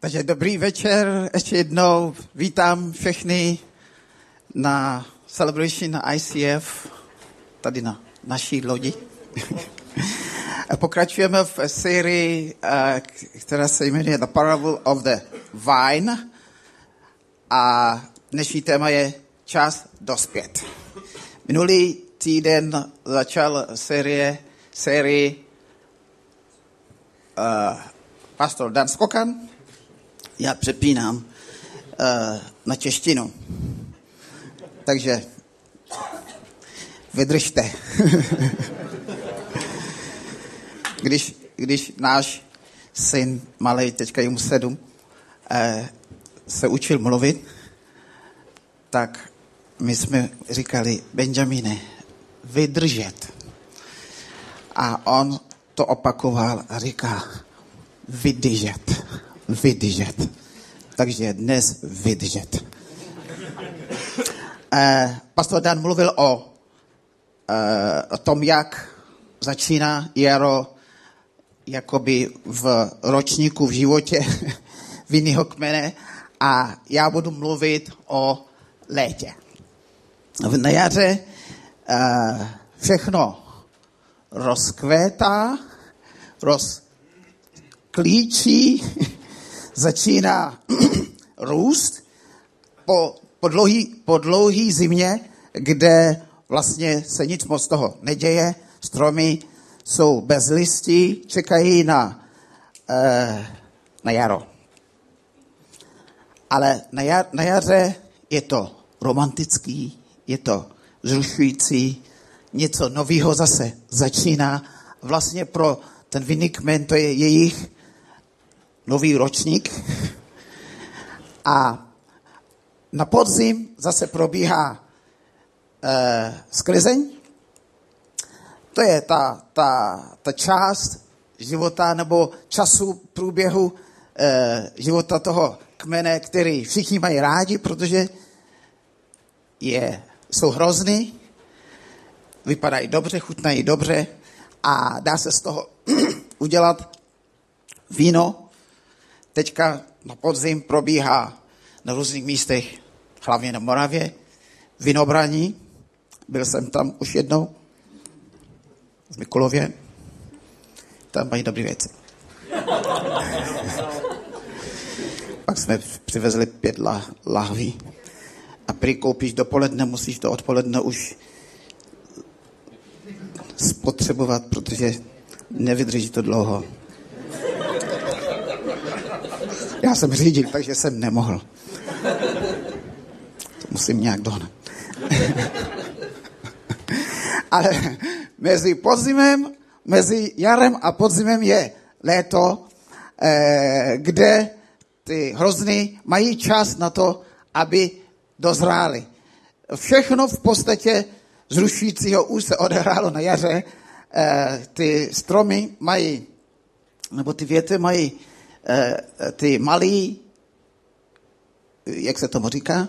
Takže dobrý večer, ještě jednou vítám všechny na celebration na ICF, tady na naší lodi. Pokračujeme v sérii, eh, která se jmenuje The Parable of the Vine a dnešní téma je Čas dospět. Minulý týden začal série, sérii uh, pastor Dan Skokan, já přepínám uh, na češtinu. Takže vydržte. když, když náš syn, malý, teďka jemu sedm, uh, se učil mluvit, tak my jsme říkali, Benjamine, vydržet. A on to opakoval a říká, vydržet, vydržet. Takže dnes vydržet. Eh, pastor Dan mluvil o, eh, o tom, jak začíná jaro jakoby v ročníku v životě vinného kmene a já budu mluvit o létě. Na jaře eh, všechno rozkvétá, rozklíčí, začíná růst po, po, dlouhý, po dlouhý zimě, kde vlastně se nic moc toho neděje, stromy jsou bez listí, čekají na, eh, na jaro. Ale na, jar, na jaře je to romantický, je to zrušující, něco nového zase začíná. Vlastně pro ten vinný kmen to je jejich nový ročník. A na podzim zase probíhá eh, sklizeň. To je ta, ta, ta část života nebo času průběhu eh, života toho kmene, který všichni mají rádi, protože je, jsou hrozný, vypadají dobře, chutnají dobře a dá se z toho udělat víno. Teďka na podzim probíhá na různých místech, hlavně na Moravě, vinobraní. Byl jsem tam už jednou, v Mikulově. Tam mají dobré věci. Pak jsme přivezli pět lahví. A prý koupíš dopoledne, musíš to odpoledne už spotřebovat, protože nevydrží to dlouho. Já jsem řídil, takže jsem nemohl. To musím nějak dohnat. Ale mezi podzimem, mezi jarem a podzimem je léto, eh, kde ty hrozny mají čas na to, aby dozrály. Všechno v podstatě zrušujícího už se odehrálo na jaře. E, ty stromy mají, nebo ty věty mají ty malý, jak se tomu říká?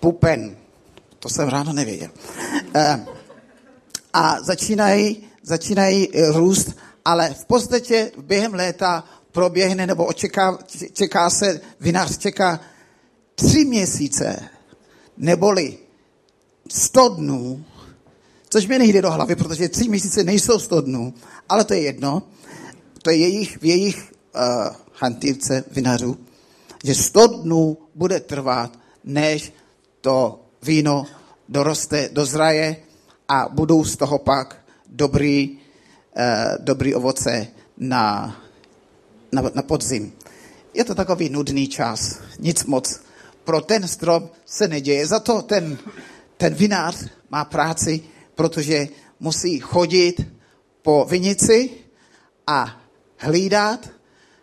Pupen. To jsem ráno nevěděl. E, a začínají, začínají růst, ale v podstatě během léta proběhne, nebo očeká, čeká se, vinař čeká tři měsíce, neboli 100 dnů, což mi nejde do hlavy, protože tři měsíce nejsou 100 dnů, ale to je jedno, to je jejich, v jejich uh, hantýrce vinařů, že 100 dnů bude trvat, než to víno doroste, dozraje a budou z toho pak dobrý, uh, dobrý ovoce na, na, na podzim. Je to takový nudný čas, nic moc. Pro ten strom se neděje, za to ten ten vinář má práci, protože musí chodit po vinici a hlídat,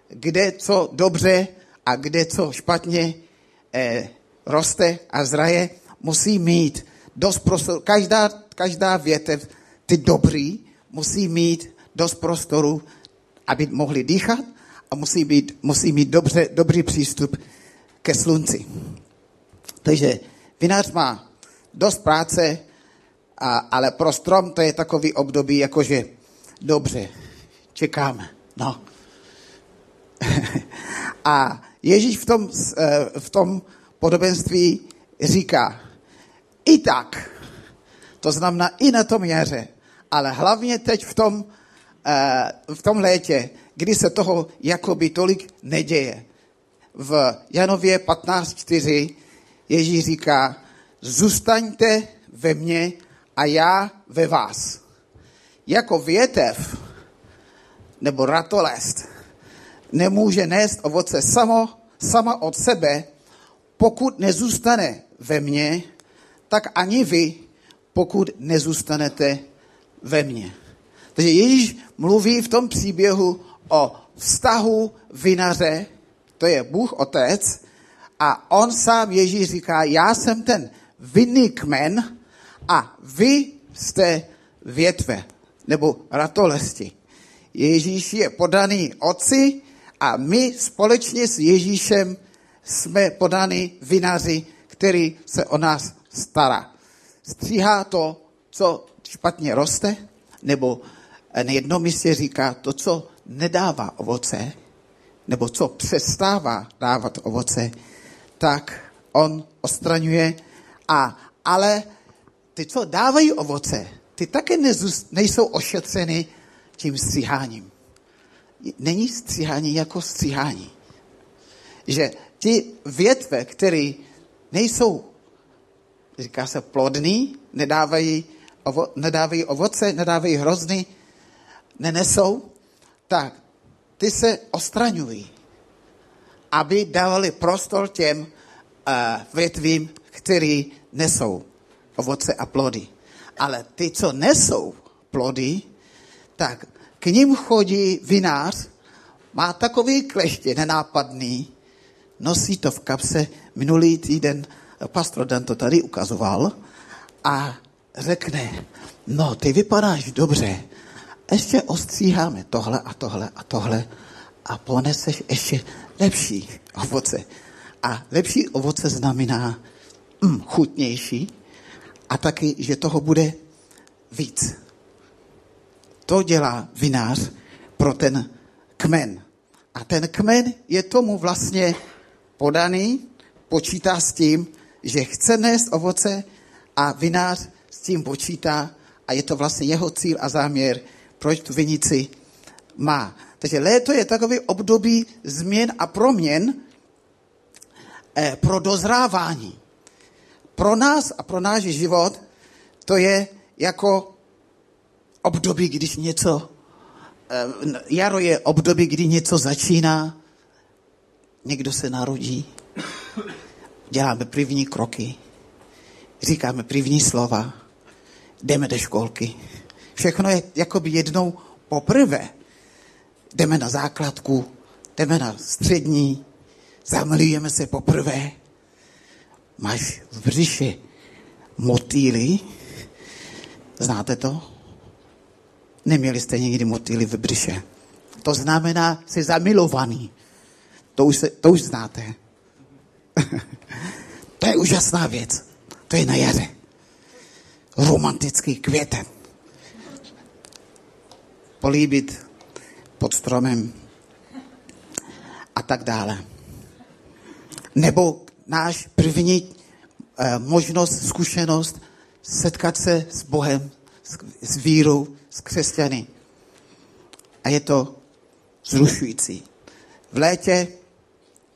kde co dobře a kde co špatně eh, roste a zraje. Musí mít dost prostoru. Každá, každá větev, ty dobrý, musí mít dost prostoru, aby mohli dýchat a musí, být, musí mít dobře, dobrý přístup ke slunci. Takže vinář má dost práce, a, ale pro strom to je takový období, jakože dobře, čekáme. No. A Ježíš v tom, eh, v tom podobenství říká, i tak, to znamená i na tom jaře, ale hlavně teď v tom, eh, v tom létě, kdy se toho jakoby tolik neděje. V Janově 15.4 Ježíš říká, zůstaňte ve mně a já ve vás. Jako větev nebo ratolest nemůže nést ovoce samo, sama od sebe, pokud nezůstane ve mně, tak ani vy, pokud nezůstanete ve mně. Takže Ježíš mluví v tom příběhu o vztahu vinaře, to je Bůh Otec, a on sám Ježíš říká, já jsem ten vinný kmen a vy jste větve, nebo ratolesti. Ježíš je podaný otci a my společně s Ježíšem jsme podaný vinaři, který se o nás stará. Stříhá to, co špatně roste, nebo na jednom místě říká to, co nedává ovoce, nebo co přestává dávat ovoce, tak on ostraňuje. A, ale ty, co dávají ovoce, ty také nejsou ošetřeny tím stříháním. Není stříhání jako stříhání. Že ti větve, které nejsou, říká se plodný, nedávají, ovo, nedávají ovoce, nedávají hrozny, nenesou, tak ty se ostraňují, aby dávali prostor těm uh, větvím, který nesou ovoce a plody. Ale ty, co nesou plody, tak k ním chodí vinář, má takový kleště nenápadný, nosí to v kapse. Minulý týden pastor Dan to tady ukazoval a řekne, no ty vypadáš dobře, ještě ostříháme tohle a tohle a tohle a poneseš ještě lepší ovoce. A lepší ovoce znamená mm, chutnější a taky, že toho bude víc. To dělá vinář pro ten kmen. A ten kmen je tomu vlastně podaný, počítá s tím, že chce nést ovoce a vinář s tím počítá a je to vlastně jeho cíl a záměr, proč tu vinici má. Takže léto je takový období změn a proměn eh, pro dozrávání. Pro nás a pro náš život to je jako období, když něco, eh, jaro je období, kdy něco začíná, někdo se narodí, děláme první kroky, říkáme první slova, jdeme do školky. Všechno je jakoby jednou poprvé. Jdeme na základku, jdeme na střední, zamilujeme se poprvé. Máš v břiše motýly, znáte to? Neměli jste nikdy motýly v břiše. To znamená, jsi zamilovaný. To už, se, to už znáte. to je úžasná věc. To je na jaře. Romantický květen. Políbit pod stromem a tak dále. Nebo náš první eh, možnost, zkušenost setkat se s Bohem, s, s vírou, s křesťany. A je to zrušující. V létě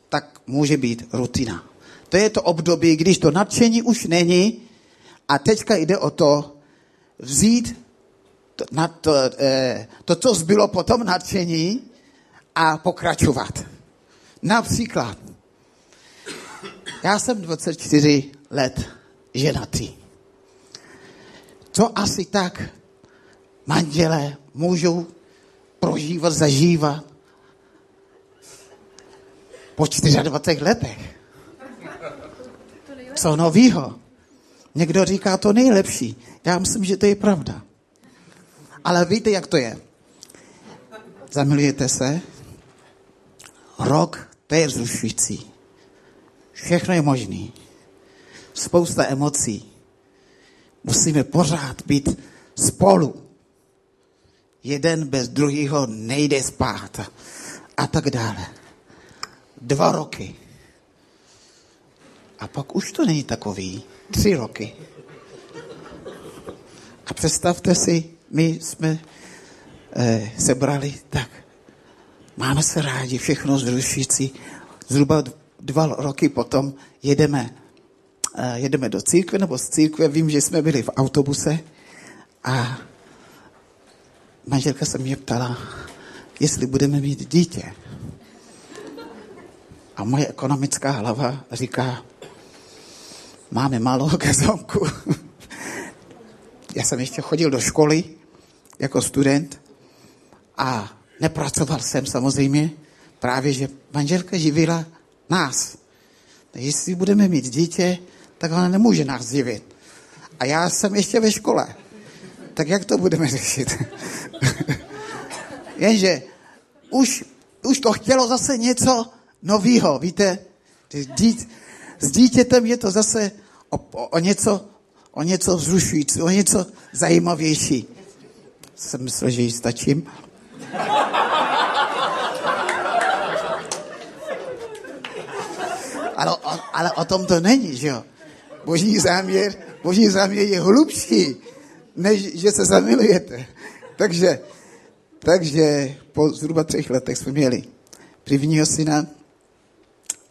tak může být rutina. To je to období, když to nadšení už není a teďka jde o to vzít to, na to, eh, to co zbylo po tom nadšení a pokračovat. Například, já jsem 24 let ženatý. Co asi tak manželé můžou prožívat, zažívat po 24 letech. Co novýho? Někdo říká to nejlepší. Já myslím, že to je pravda. Ale víte, jak to je? Zamilujete se? Rok, to je vzrušující. Všechno je možný. Spousta emocí. Musíme pořád být spolu. Jeden bez druhého nejde spát. A tak dále. dva roky. A pak už to není takový. Tři roky. A představte si, my jsme eh, sebrali tak. Máme se rádi, všechno zrušící. Zhruba dva roky potom jedeme, eh, jedeme do církve nebo z církve. Vím, že jsme byli v autobuse a manželka se mě ptala, jestli budeme mít dítě. A moje ekonomická hlava říká, máme malou gazonku. Já jsem ještě chodil do školy jako student a nepracoval jsem samozřejmě, právě že manželka živila nás. Jestli budeme mít dítě, tak ona nemůže nás živit. A já jsem ještě ve škole. Tak jak to budeme řešit? Jenže už, už to chtělo zase něco nového, víte? S dítětem je to zase o, o, o něco, o něco vzrušující, o něco zajímavější. Jsem myslel, že jí stačím. Ale, ale o tom to není, že jo? Boží záměr, boží záměr je hlubší, než že se zamilujete. Takže, takže po zhruba třech letech jsme měli prvního syna.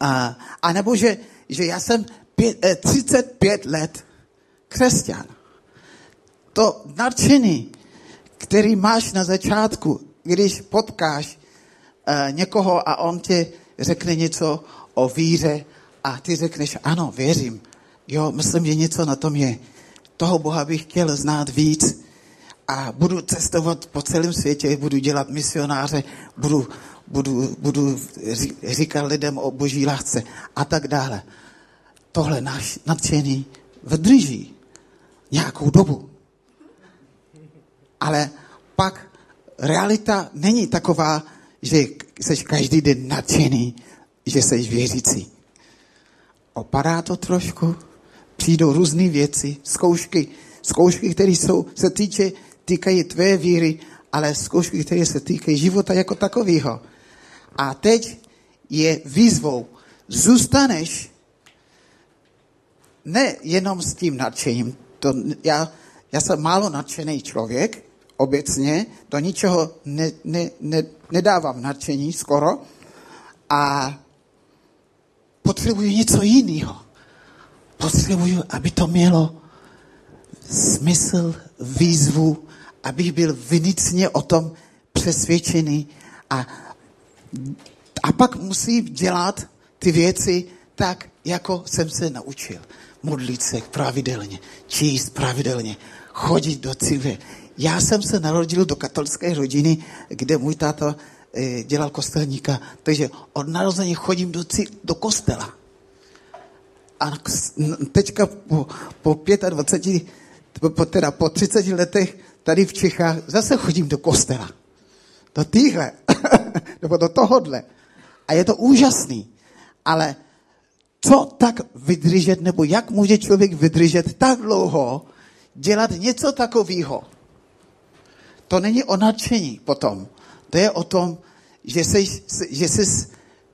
A, a nebo, že, že já jsem pět, eh, 35 let křesťan. To nadšení, který máš na začátku, když potkáš eh, někoho a on ti řekne něco o víře a ty řekneš, ano, věřím. Jo, myslím, že něco na tom je. Toho Boha bych chtěl znát víc a budu cestovat po celém světě, budu dělat misionáře, budu, budu, budu říkat lidem o boží lásce a tak dále. Tohle náš nadšení vydrží nějakou dobu. Ale pak realita není taková, že jsi každý den nadšený, že jsi věřící. Opadá to trošku, přijdou různé věci, zkoušky, zkoušky, které jsou, se týče, týkají tvé víry, ale zkoušky, které se týkají života jako takového. A teď je výzvou, zůstaneš ne jenom s tím nadšením, to, já, já jsem málo nadšený člověk, obecně, do ničeho ne, ne, ne, nedávám nadšení skoro a potřebuji něco jiného. Potřebuji, aby to mělo smysl, výzvu, abych byl vnitřně o tom přesvědčený a, a pak musím dělat ty věci tak, jako jsem se naučil. Modlit se pravidelně, číst pravidelně, chodit do církve. Já jsem se narodil do katolické rodiny, kde můj táta eh, dělal kostelníka, takže od narození chodím do, do kostela. A teďka po, po 25, po, teda po 30 letech tady v Čechách zase chodím do kostela. Do týhle, nebo do tohodle. A je to úžasný. Ale co tak vydržet, nebo jak může člověk vydržet tak dlouho, dělat něco takového? To není o nadšení potom. To je o tom, že jsi, že jsi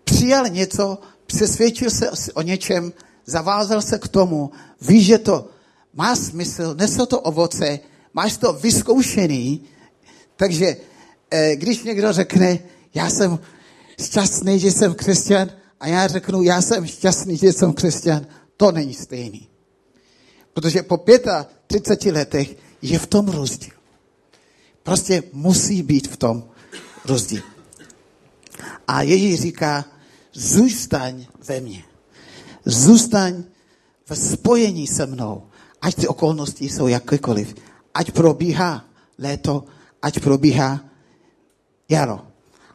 přijal něco, přesvědčil se o něčem, zavázal se k tomu, víš, že to má smysl, neslo to ovoce, máš to vyzkoušený, takže eh, když někdo řekne, já jsem šťastný, že jsem křesťan, a já řeknu, já jsem šťastný, že jsem křesťan, to není stejný. Protože po 35 letech je v tom rozdíl. Prostě musí být v tom rozdíl. A Ježíš říká, zůstaň ve mně. Zůstaň v spojení se mnou. Ať ty okolnosti jsou jakékoliv. Ať probíhá léto, ať probíhá jaro.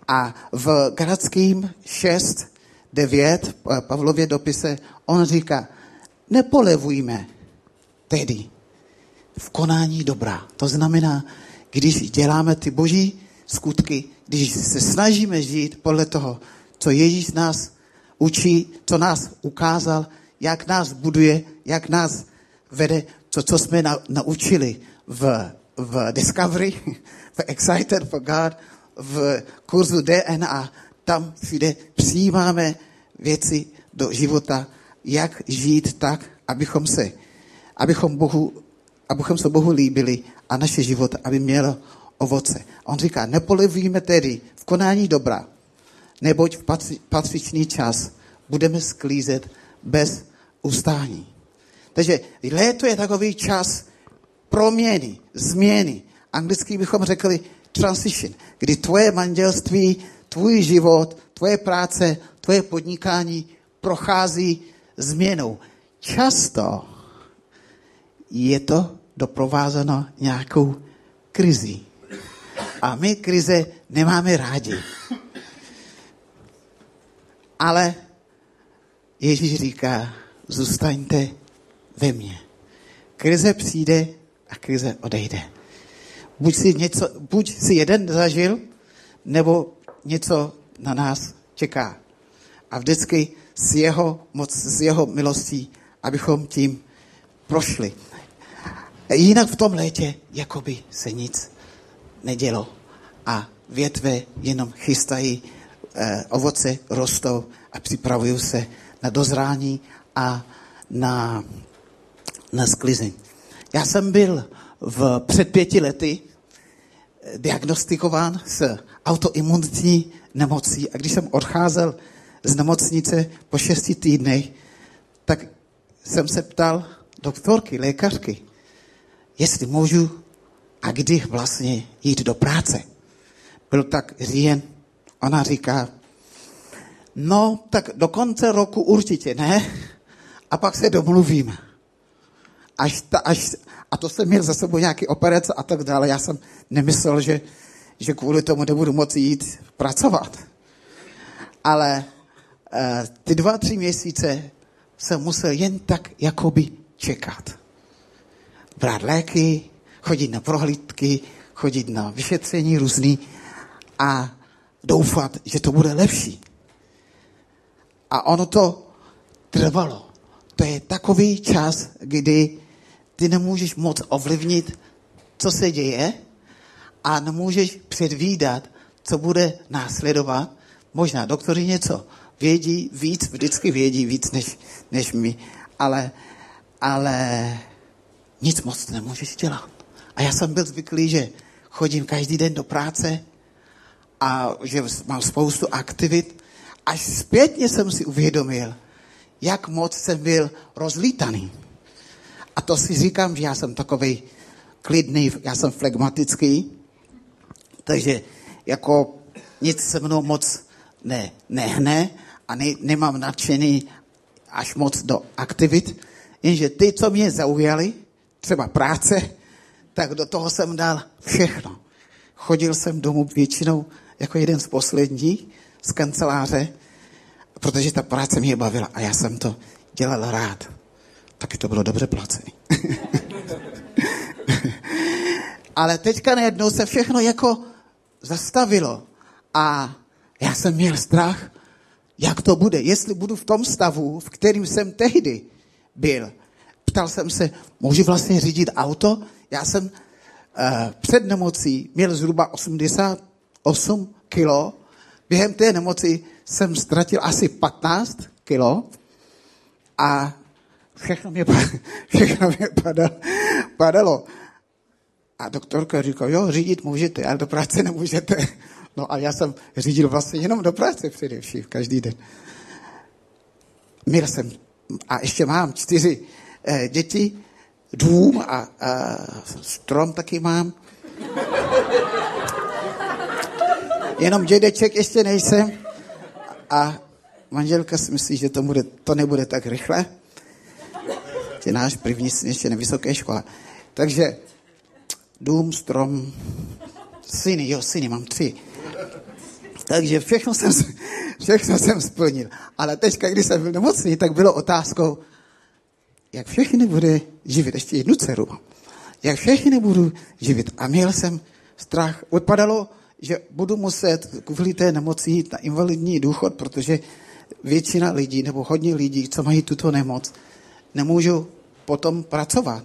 A v Gradským 6, 9, Pavlově dopise, on říká, nepolevujme tedy v konání dobra. To znamená, když děláme ty boží skutky, když se snažíme žít podle toho, co Ježíš nás učí, co nás ukázal, jak nás buduje, jak nás vede, co, co jsme na, naučili v, v Discovery, v Excited for God, v kurzu DNA, tam všude přijímáme věci do života, jak žít tak, abychom se, abychom, Bohu, abychom se Bohu líbili a naše život, aby mělo ovoce. A on říká, nepolevíme tedy v konání dobra, neboť v patřičný čas budeme sklízet bez ustání. Takže léto je takový čas proměny, změny. Anglicky bychom řekli transition, kdy tvoje manželství, tvůj život, tvoje práce, tvoje podnikání prochází změnou. Často je to doprovázeno nějakou krizí. A my krize nemáme rádi. Ale Ježíš říká, zůstaňte ve mně. Krize přijde a krize odejde. Buď si, něco, buď si jeden zažil, nebo něco na nás čeká. A vždycky s jeho moc, s jeho milostí, abychom tím prošli. Jinak v tom létě jakoby se nic nedělo. A větve jenom chystají, ovoce rostou a připravují se na dozrání a na, na sklizeň. Já jsem byl v, před pěti lety eh, diagnostikován s autoimunitní nemocí a když jsem odcházel z nemocnice po šesti týdnech, tak jsem se ptal doktorky, lékařky, jestli můžu a kdy vlastně jít do práce. Byl tak říjen. Ona říká, no tak do konce roku určitě ne, a pak se domluvíme. Až ta, až, a to jsem měl za sebou nějaký operace a tak dále. Já jsem nemyslel, že, že kvůli tomu nebudu moci jít pracovat. Ale uh, ty dva, tři měsíce jsem musel jen tak jakoby čekat. Brát léky, chodit na prohlídky, chodit na vyšetření různý a doufat, že to bude lepší. A ono to trvalo. To je takový čas, kdy ty nemůžeš moc ovlivnit, co se děje a nemůžeš předvídat, co bude následovat. Možná doktory něco vědí víc, vždycky vědí víc než, než my, ale, ale nic moc nemůžeš dělat. A já jsem byl zvyklý, že chodím každý den do práce a že mám spoustu aktivit. Až zpětně jsem si uvědomil, jak moc jsem byl rozlítaný. A to si říkám, že já jsem takový klidný, já jsem flegmatický, takže jako nic se mnou moc ne, nehne a ne, nemám nadšený až moc do aktivit, jenže ty, co mě zaujali, třeba práce, tak do toho jsem dal všechno. Chodil jsem domů většinou jako jeden z posledních z kanceláře, protože ta práce mě bavila a já jsem to dělal rád. Taky to bylo dobře placený. Ale teďka najednou se všechno jako zastavilo a já jsem měl strach, jak to bude, jestli budu v tom stavu, v kterým jsem tehdy byl. Ptal jsem se, můžu vlastně řídit auto? Já jsem uh, před nemocí měl zhruba 88 kilo. Během té nemoci jsem ztratil asi 15 kilo a všechno mě, všechno mě padalo, padalo. A doktorka říkala, jo, řídit můžete, ale do práce nemůžete. No a já jsem řídil vlastně jenom do práce především, každý den. Měl jsem, a ještě mám čtyři eh, děti, dům a, a strom taky mám. Jenom dědeček ještě nejsem. A manželka si myslí, že to, bude, to nebude tak rychle. Je náš první syn ještě na vysoké škole. Takže dům, strom, syny, jo, syny, mám tři. Takže všechno jsem, všechno jsem splnil. Ale teďka, když jsem byl nemocný, tak bylo otázkou, jak všechny bude živit, ještě jednu dceru jak všechny budu živit. A měl jsem strach. Odpadalo, že budu muset kvůli té nemoci jít na invalidní důchod, protože většina lidí, nebo hodně lidí, co mají tuto nemoc, nemůžou potom pracovat.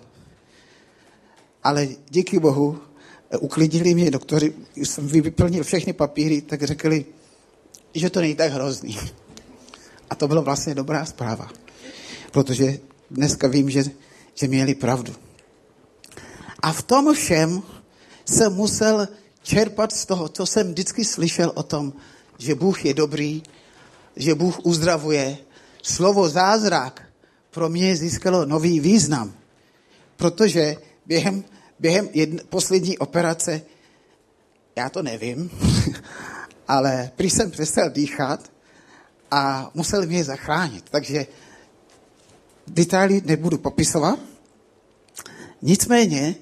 Ale díky Bohu uklidili mě doktory, už jsem vyplnil všechny papíry, tak řekli, že to není tak hrozný. A A to byla vlastně dobrá zpráva. Protože dneska vím, že, že měli pravdu. A v tom všem jsem musel čerpat z toho, co jsem vždycky slyšel o tom, že Bůh je dobrý, že Bůh uzdravuje. Slovo zázrak pro mě získalo nový význam, protože během, během jedn, poslední operace, já to nevím, ale prý jsem přestal dýchat a musel mě zachránit. Takže detaily nebudu popisovat. Nicméně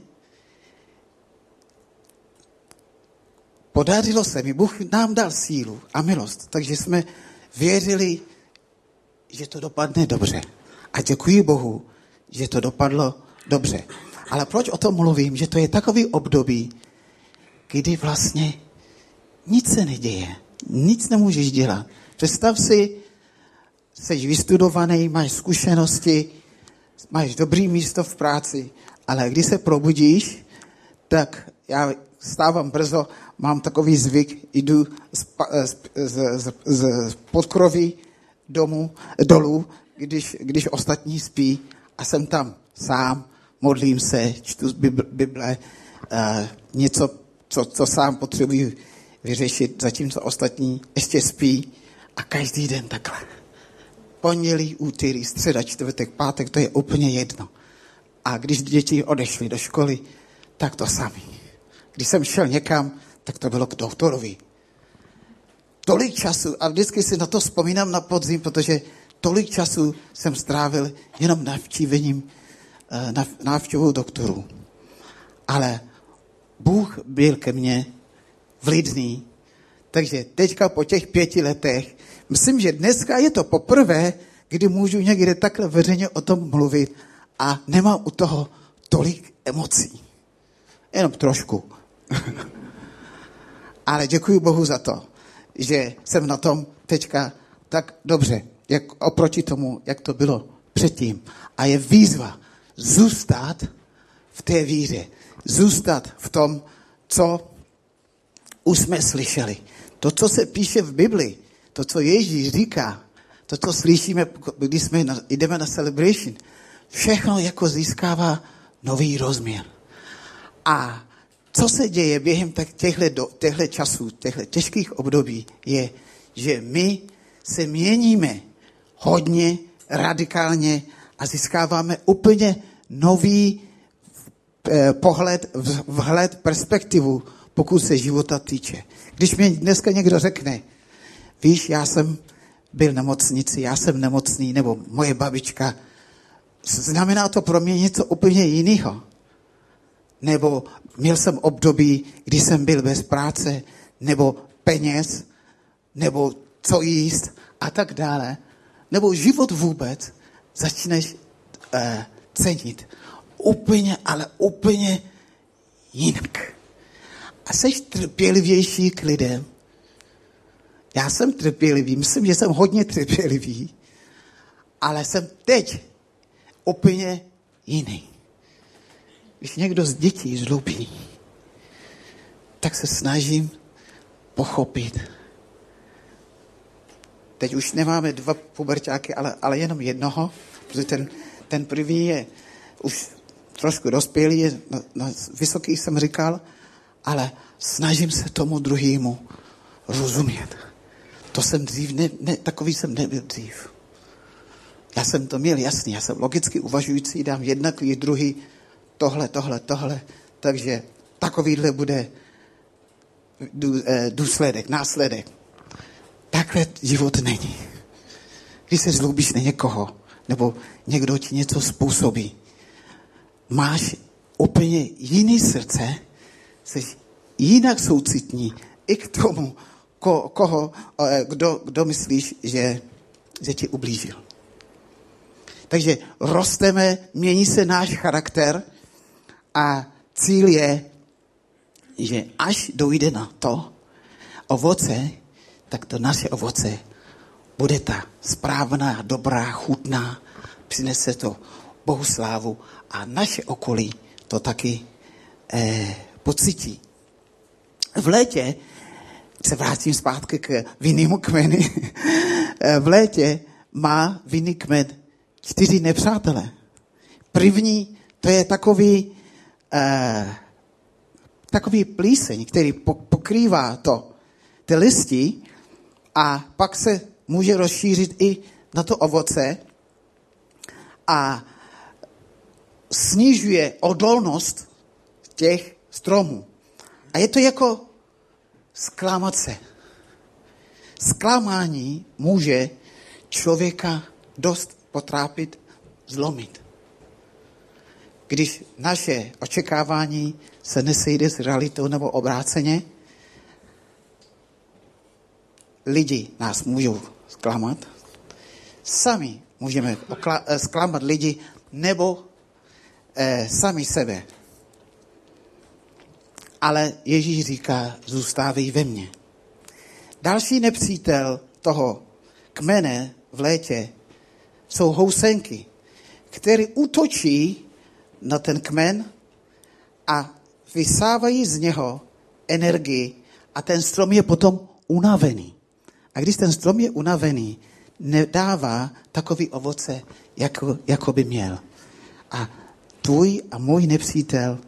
podařilo se mi, Bůh nám dal sílu a milost, takže jsme věřili, že to dopadne dobře. A děkuji Bohu, že to dopadlo dobře. Ale proč o tom mluvím? Že to je takový období, kdy vlastně nic se neděje. Nic nemůžeš dělat. Představ si, jsi vystudovaný, máš zkušenosti, máš dobrý místo v práci, ale když se probudíš, tak já stávám brzo, mám takový zvyk, jdu z, z, z, z, z podkroví domů, dolů, když, když ostatní spí a jsem tam sám, modlím se, čtu z Bible, uh, něco, co, co sám potřebuji vyřešit, zatímco ostatní ještě spí a každý den takhle. Pondělí, úterý, středa, čtvrtek, pátek, to je úplně jedno. A když děti odešly do školy, tak to sami. Když jsem šel někam, tak to bylo k doktorovi. Tolik času, a vždycky si na to vzpomínám na podzim, protože tolik času jsem strávil jenom navštívením, eh, návštěvou doktorů. Ale Bůh byl ke mně vlídný. Takže teďka po těch pěti letech, myslím, že dneska je to poprvé, kdy můžu někde takhle veřejně o tom mluvit a nemám u toho tolik emocí. Jenom trošku. Ale děkuji Bohu za to, že jsem na tom teďka tak dobře, jak oproti tomu, jak to bylo předtím. A je výzva zůstat v té víře. Zůstat v tom, co už jsme slyšeli. To, co se píše v Bibli, to, co Ježíš říká, to, co slyšíme, když jsme na, jdeme na celebration, všechno jako získává nový rozměr. A co se děje během těchto, časů, těchto těžkých období, je, že my se měníme hodně, radikálně a získáváme úplně nový eh, pohled, vhled, perspektivu, pokud se života týče. Když mi dneska někdo řekne, víš, já jsem byl nemocnici, já jsem nemocný, nebo moje babička, znamená to pro mě něco úplně jiného. Nebo měl jsem období, kdy jsem byl bez práce, nebo peněz, nebo co jíst a tak dále. Nebo život vůbec začneš eh, cenit úplně, ale úplně jinak. A jsi trpělivější k lidem. Já jsem trpělivý, myslím, že jsem hodně trpělivý, ale jsem teď úplně jiný. Když někdo z dětí zlobí, tak se snažím pochopit. Teď už nemáme dva puberťáky, ale, ale jenom jednoho, protože ten, ten první je už trošku dospělý, je na, na vysoký, jsem říkal, ale snažím se tomu druhému rozumět. To jsem dřív, ne, ne, takový jsem nebyl dřív. Já jsem to měl jasný, já jsem logicky uvažující, dám jednaklý, druhý, tohle, tohle, tohle. Takže takovýhle bude eh, důsledek, následek. Takhle život není. Když se zlobíš na někoho, nebo někdo ti něco způsobí, máš úplně jiný srdce, jsi jinak soucitní i k tomu, ko, koho, eh, kdo, kdo myslíš, že, že ti ublížil. Takže rosteme, mění se náš charakter a cíl je, že až dojde na to ovoce, tak to naše ovoce bude ta správná, dobrá, chutná, přinese to Bohu slávu a naše okolí to taky eh, pocítí. V létě, se vrátím zpátky k vinnému kmeni, v létě má vinný kmen čtyři nepřátele. První, to je takový, eh, takový plíseň, který pokrývá to, ty listy a pak se může rozšířit i na to ovoce a snižuje odolnost těch stromů. A je to jako zklamat se. Zklamání může člověka dost potrápit, zlomit. Když naše očekávání se nesejde s realitou nebo obráceně, lidi nás můžou zklamat, sami můžeme eh, zklamat lidi nebo eh, sami sebe. Ale Ježíš říká, zůstávej ve mně. Další nepřítel toho kmene v létě jsou housenky, které útočí na ten kmen a vysávají z něho energii a ten strom je potom unavený. A když ten strom je unavený, nedává takový ovoce, jako, jako by měl. A tvůj a můj nepřítel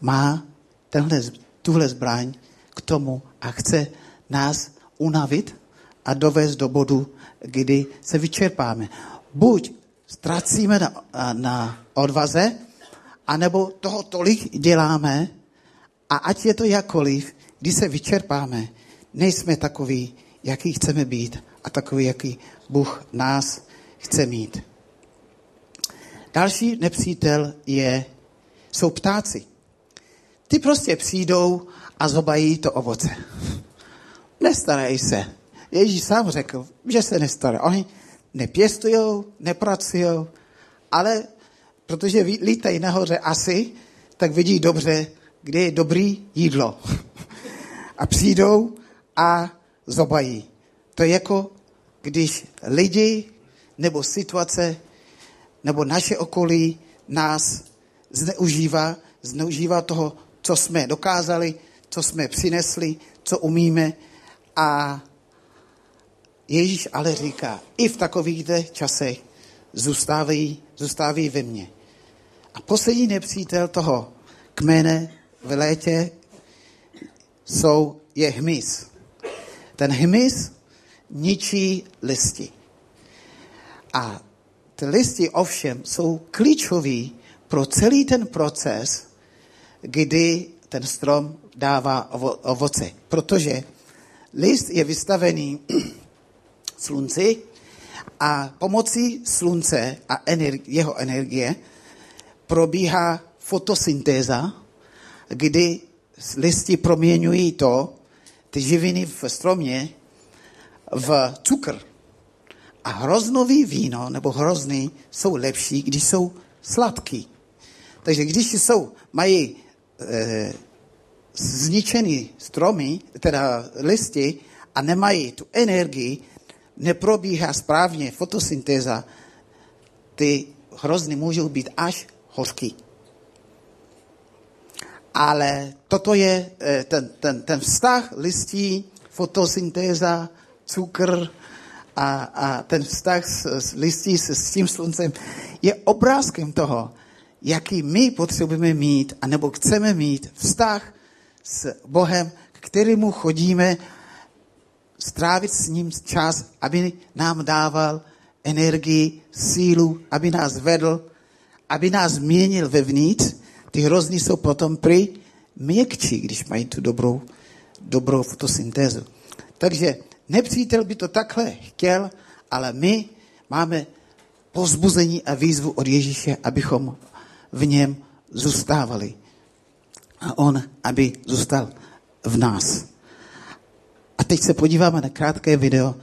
má tenhle, tuhle zbraň k tomu a chce nás unavit a dovést do bodu, kdy se vyčerpáme. Buď ztracíme na, na odvaze, anebo toho tolik děláme a ať je to jakkoliv, když se vyčerpáme, nejsme takový, jaký chceme být a takový, jaký Bůh nás chce mít. Další nepřítel je, jsou ptáci. Ty prostě přijdou a zobají to ovoce. Nestarají se. Ježíš sám řekl, že se nestarají. Oni nepěstují, nepracují, ale protože lítají nahoře asi, tak vidí dobře, kde je dobrý jídlo. A přijdou a zobají. To je jako, když lidi nebo situace nebo naše okolí nás zneužívá, zneužívá toho, co jsme dokázali, co jsme přinesli, co umíme a Ježíš ale říká, i v takových časech zůstávají, zůstávají ve mně. A poslední nepřítel toho kmene v létě jsou, je hmyz. Ten hmyz ničí listy. A ty listy ovšem jsou klíčový pro celý ten proces, kdy ten strom dává ovoce. Protože list je vystavený slunci a pomocí slunce a energie, jeho energie probíhá fotosyntéza, kdy listy proměňují to, ty živiny v stromě, v cukr. A hroznový víno nebo hrozný jsou lepší, když jsou sladký. Takže když jsou, mají e, zničený stromy, teda listy, a nemají tu energii, neprobíhá správně fotosyntéza, ty hrozny můžou být až hořký. Ale toto je eh, ten, ten, ten vztah listí, fotosyntéza, cukr a, a ten vztah s, s listí s, s tím sluncem je obrázkem toho, jaký my potřebujeme mít, anebo chceme mít vztah s Bohem, k kterému chodíme strávit s ním čas, aby nám dával energii, sílu, aby nás vedl, aby nás změnil vevnitř. Ty hrozný jsou potom prý měkčí, když mají tu dobrou, dobrou fotosyntézu. Takže nepřítel by to takhle chtěl, ale my máme pozbuzení a výzvu od Ježíše, abychom v něm zůstávali. A on, aby zůstal v nás. A teď se podíváme na krátké video,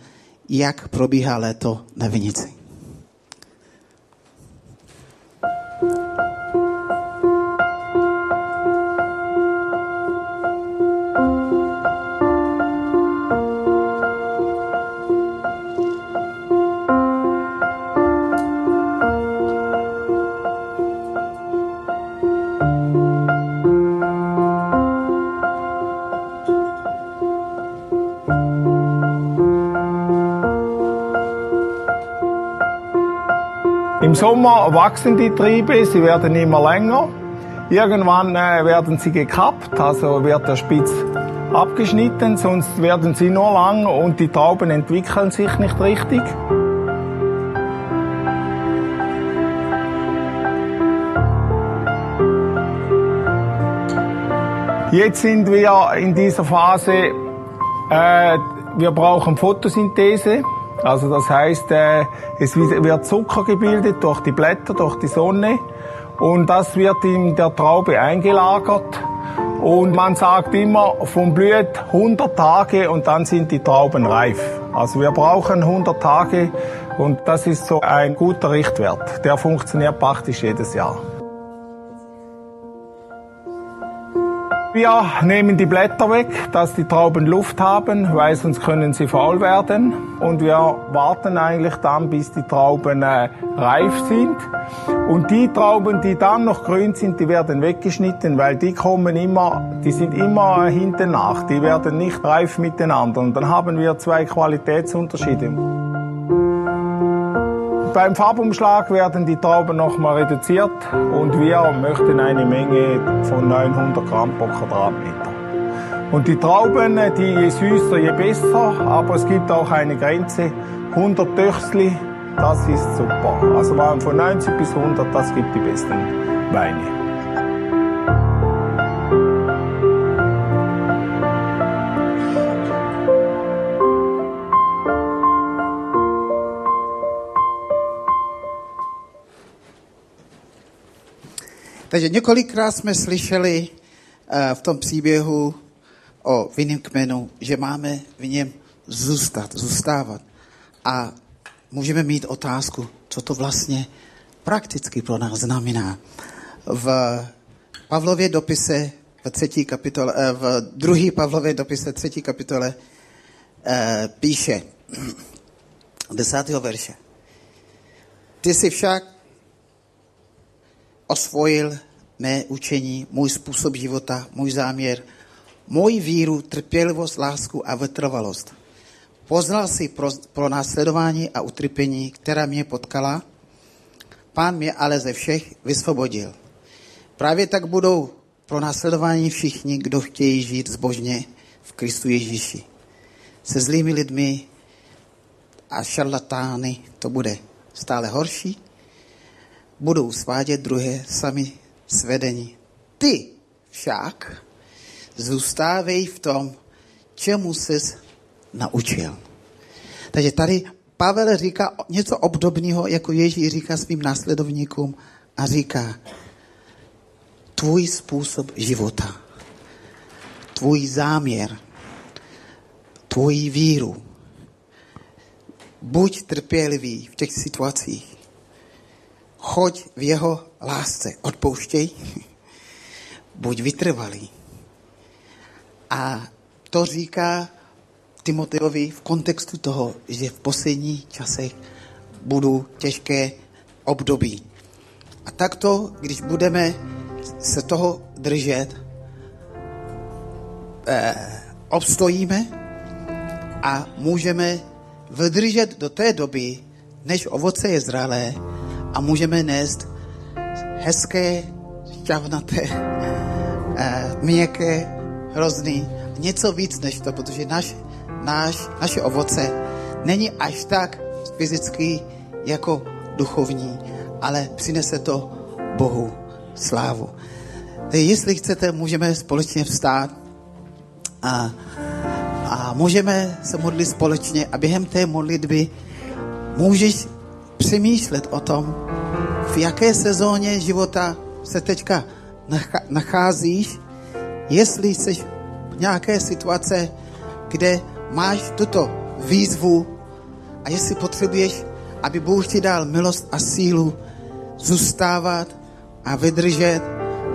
jak probíhá léto na Vinici. Im Sommer wachsen die Triebe, sie werden immer länger. Irgendwann äh, werden sie gekappt, also wird der Spitz abgeschnitten, sonst werden sie nur lang und die Trauben entwickeln sich nicht richtig. Jetzt sind wir in dieser Phase, äh, wir brauchen Photosynthese. Also das heißt, äh, es wird Zucker gebildet durch die Blätter, durch die Sonne und das wird in der Traube eingelagert. Und man sagt immer, vom Blüht 100 Tage und dann sind die Trauben reif. Also wir brauchen 100 Tage und das ist so ein guter Richtwert. Der funktioniert praktisch jedes Jahr. Wir nehmen die Blätter weg, dass die Trauben Luft haben, weil sonst können sie faul werden. Und wir warten eigentlich dann, bis die Trauben äh, reif sind. Und die Trauben, die dann noch grün sind, die werden weggeschnitten, weil die kommen immer, die sind immer hinten nach. Die werden nicht reif miteinander. Und dann haben wir zwei Qualitätsunterschiede. Beim Farbumschlag werden die Trauben nochmal reduziert und wir möchten eine Menge von 900 Gramm pro Quadratmeter. Und die Trauben, die je süßer, je besser, aber es gibt auch eine Grenze, 100 Töchsli, das ist super. Also von 90 bis 100, das gibt die besten Weine. Takže několikrát jsme slyšeli uh, v tom příběhu o vinném kmenu, že máme v něm zůstat, zůstávat. A můžeme mít otázku, co to vlastně prakticky pro nás znamená. V Pavlově dopise v třetí kapitole, uh, v druhý Pavlově dopise třetí kapitole uh, píše desátého verše. Ty si však osvojil mé učení, můj způsob života, můj záměr, moji víru, trpělivost, lásku a vytrvalost. Poznal si pro, pro následování a utrpení, která mě potkala, pán mě ale ze všech vysvobodil. Právě tak budou pro následování všichni, kdo chtějí žít zbožně v Kristu Ježíši. Se zlými lidmi a šarlatány to bude stále horší, budou svádět druhé sami svedení. Ty však zůstávej v tom, čemu ses naučil. Takže tady Pavel říká něco obdobného, jako Ježíš říká svým následovníkům a říká, tvůj způsob života, tvůj záměr, tvoji víru. Buď trpělivý v těch situacích choď v jeho lásce, odpouštěj, buď vytrvalý. A to říká Timoteovi v kontextu toho, že v posledních časech budou těžké období. A takto, když budeme se toho držet, eh, obstojíme a můžeme vydržet do té doby, než ovoce je zralé a můžeme nést hezké, šťavnaté, eh, měkké, hrozný, něco víc než to, protože naš, naš, naše ovoce není až tak fyzicky jako duchovní, ale přinese to Bohu slávu. Takže jestli chcete, můžeme společně vstát a, a můžeme se modlit společně a během té modlitby můžeš přemýšlet o tom, v jaké sezóně života se teďka nacházíš, jestli jsi v nějaké situace, kde máš tuto výzvu a jestli potřebuješ, aby Bůh ti dal milost a sílu zůstávat a vydržet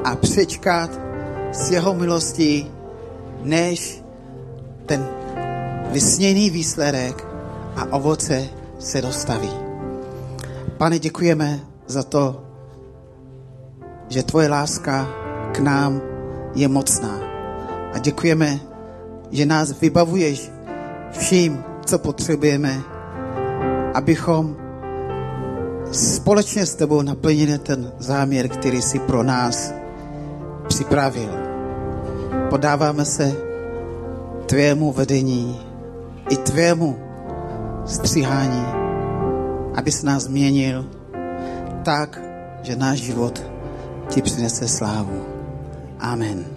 a přečkat s jeho milostí, než ten vysněný výsledek a ovoce se dostaví. Pane, děkujeme za to, že tvoje láska k nám je mocná. A děkujeme, že nás vybavuješ vším, co potřebujeme, abychom společně s tebou naplnili ten záměr, který si pro nás připravil. Podáváme se tvému vedení i tvému stříhání, abys nás změnil tak, že náš život ti přinese slávu. Amen.